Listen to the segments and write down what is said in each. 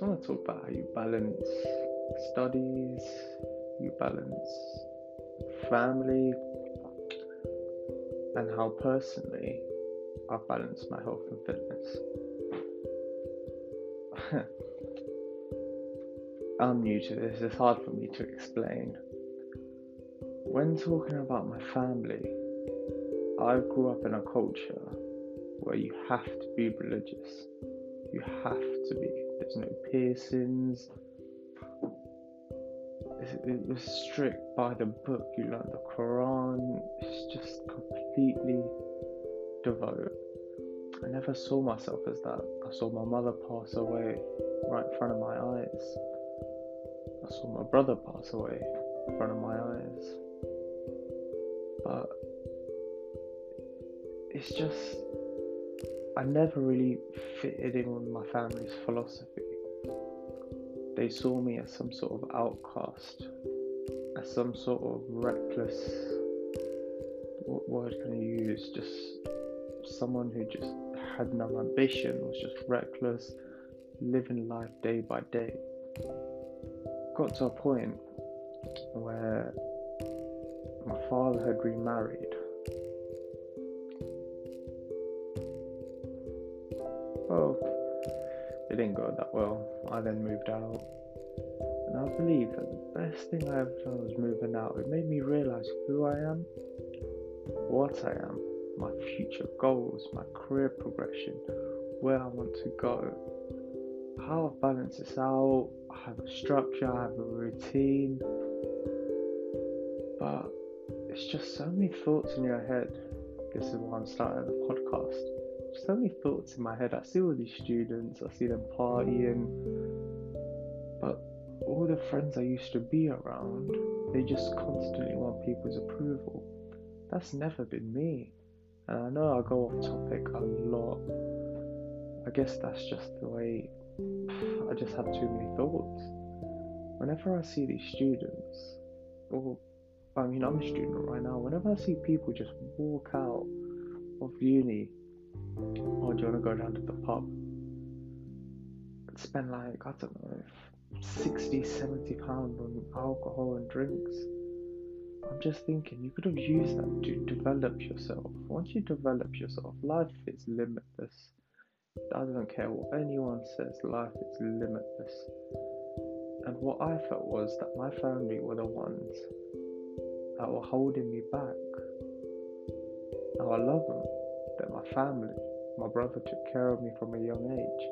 want to talk about how you balance studies, you balance family, and how personally I balance my health and fitness. I'm new to this, it's hard for me to explain. When talking about my family, I grew up in a culture where you have to be religious. You have to be. There's no piercings. It was strict by the book. You learn the Quran. It's just completely devout. I never saw myself as that. I saw my mother pass away right in front of my eyes. I saw my brother pass away in front of my eyes. But it's just I never really fitted in with my family's philosophy. They saw me as some sort of outcast, as some sort of reckless. What word can I use? Just someone who just had no ambition, was just reckless, living life day by day. Got to a point where my father had remarried well, it didn't go that well. I then moved out. And I believe that the best thing I ever done was moving out. It made me realize who I am, what I am, my future goals, my career progression, where I want to go, how I balance this out. I have a structure, I have a routine. But it's just so many thoughts in your head. This is why I'm starting the podcast so many thoughts in my head. I see all these students, I see them partying, but all the friends I used to be around, they just constantly want people's approval. That's never been me. And I know I go off topic a lot. I guess that's just the way I just have too many thoughts. Whenever I see these students, or Um, I mean, I'm a student right now, whenever I see people just walk out of uni or do you want to go down to the pub and spend like, I don't know, 60, 70 pounds on alcohol and drinks? I'm just thinking you could have used that to develop yourself. Once you develop yourself, life is limitless. I don't care what anyone says, life is limitless. And what I felt was that my family were the ones that were holding me back. Now I love them, they're my family. My brother took care of me from a young age.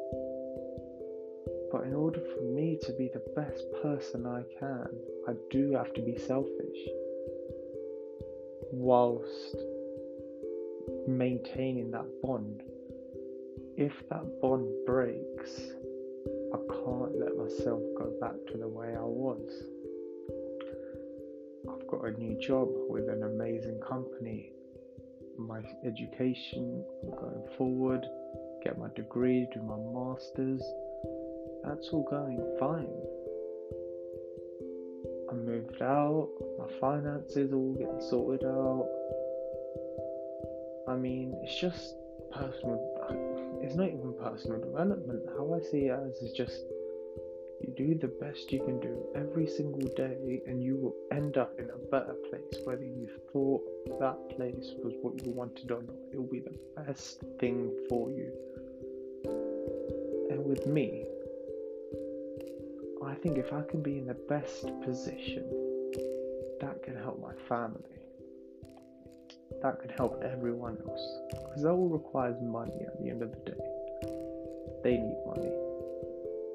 But in order for me to be the best person I can, I do have to be selfish whilst maintaining that bond. If that bond breaks, I can't let myself go back to the way I was. Got a new job with an amazing company my education going forward, get my degree, do my masters. That's all going fine. I moved out, my finances all getting sorted out. I mean, it's just personal. It's not even personal development. How I see it as is just do the best you can do every single day, and you will end up in a better place. Whether you thought that place was what you wanted or not, it will be the best thing for you. And with me, I think if I can be in the best position, that can help my family. That can help everyone else. Because that all requires money at the end of the day. They need money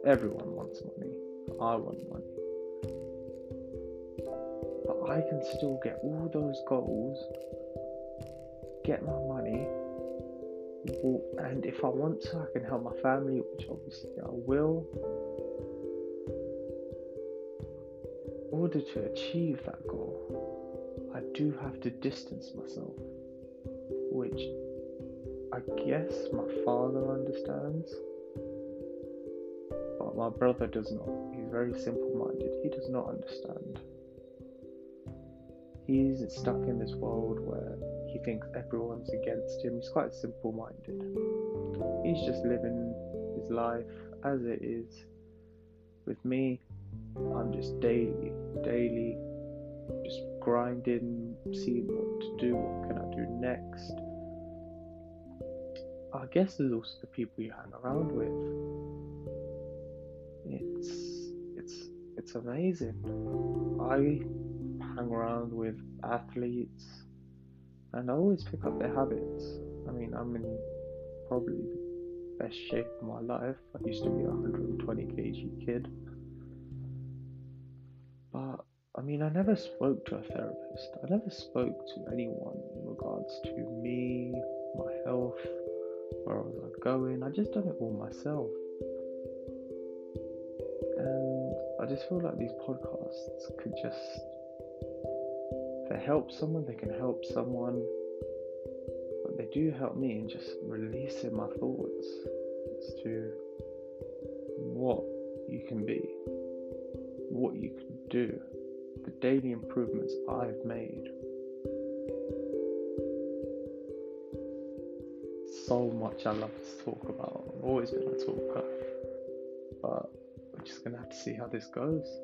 Everyone wants money. I want money. But I can still get all those goals, get my money, and if I want to, I can help my family, which obviously I will. In order to achieve that goal, I do have to distance myself, which I guess my father understands my brother does not. He's very simple minded. He does not understand. he's stuck in this world where he thinks everyone's against him. He's quite simple minded. He's just living his life as it is. With me, I'm just daily, daily, just grinding, seeing what to do, what can I do next. I guess there's also the people you hang around with. It's it's it's amazing. I hang around with athletes and I always pick up their habits. I mean, I'm in probably the best shape of my life. I used to be a 120 kg kid. But I mean, I never spoke to a therapist. I never spoke to anyone in regards to me, my health, where I was going. I just done it all myself. And I just feel like these podcasts could just they help someone, they can help someone, but they do help me in just releasing my thoughts as to what you can be, what you can do, the daily improvements I've made. So much I love to talk about. I've always been a talker, but we're just gonna have to see how this goes.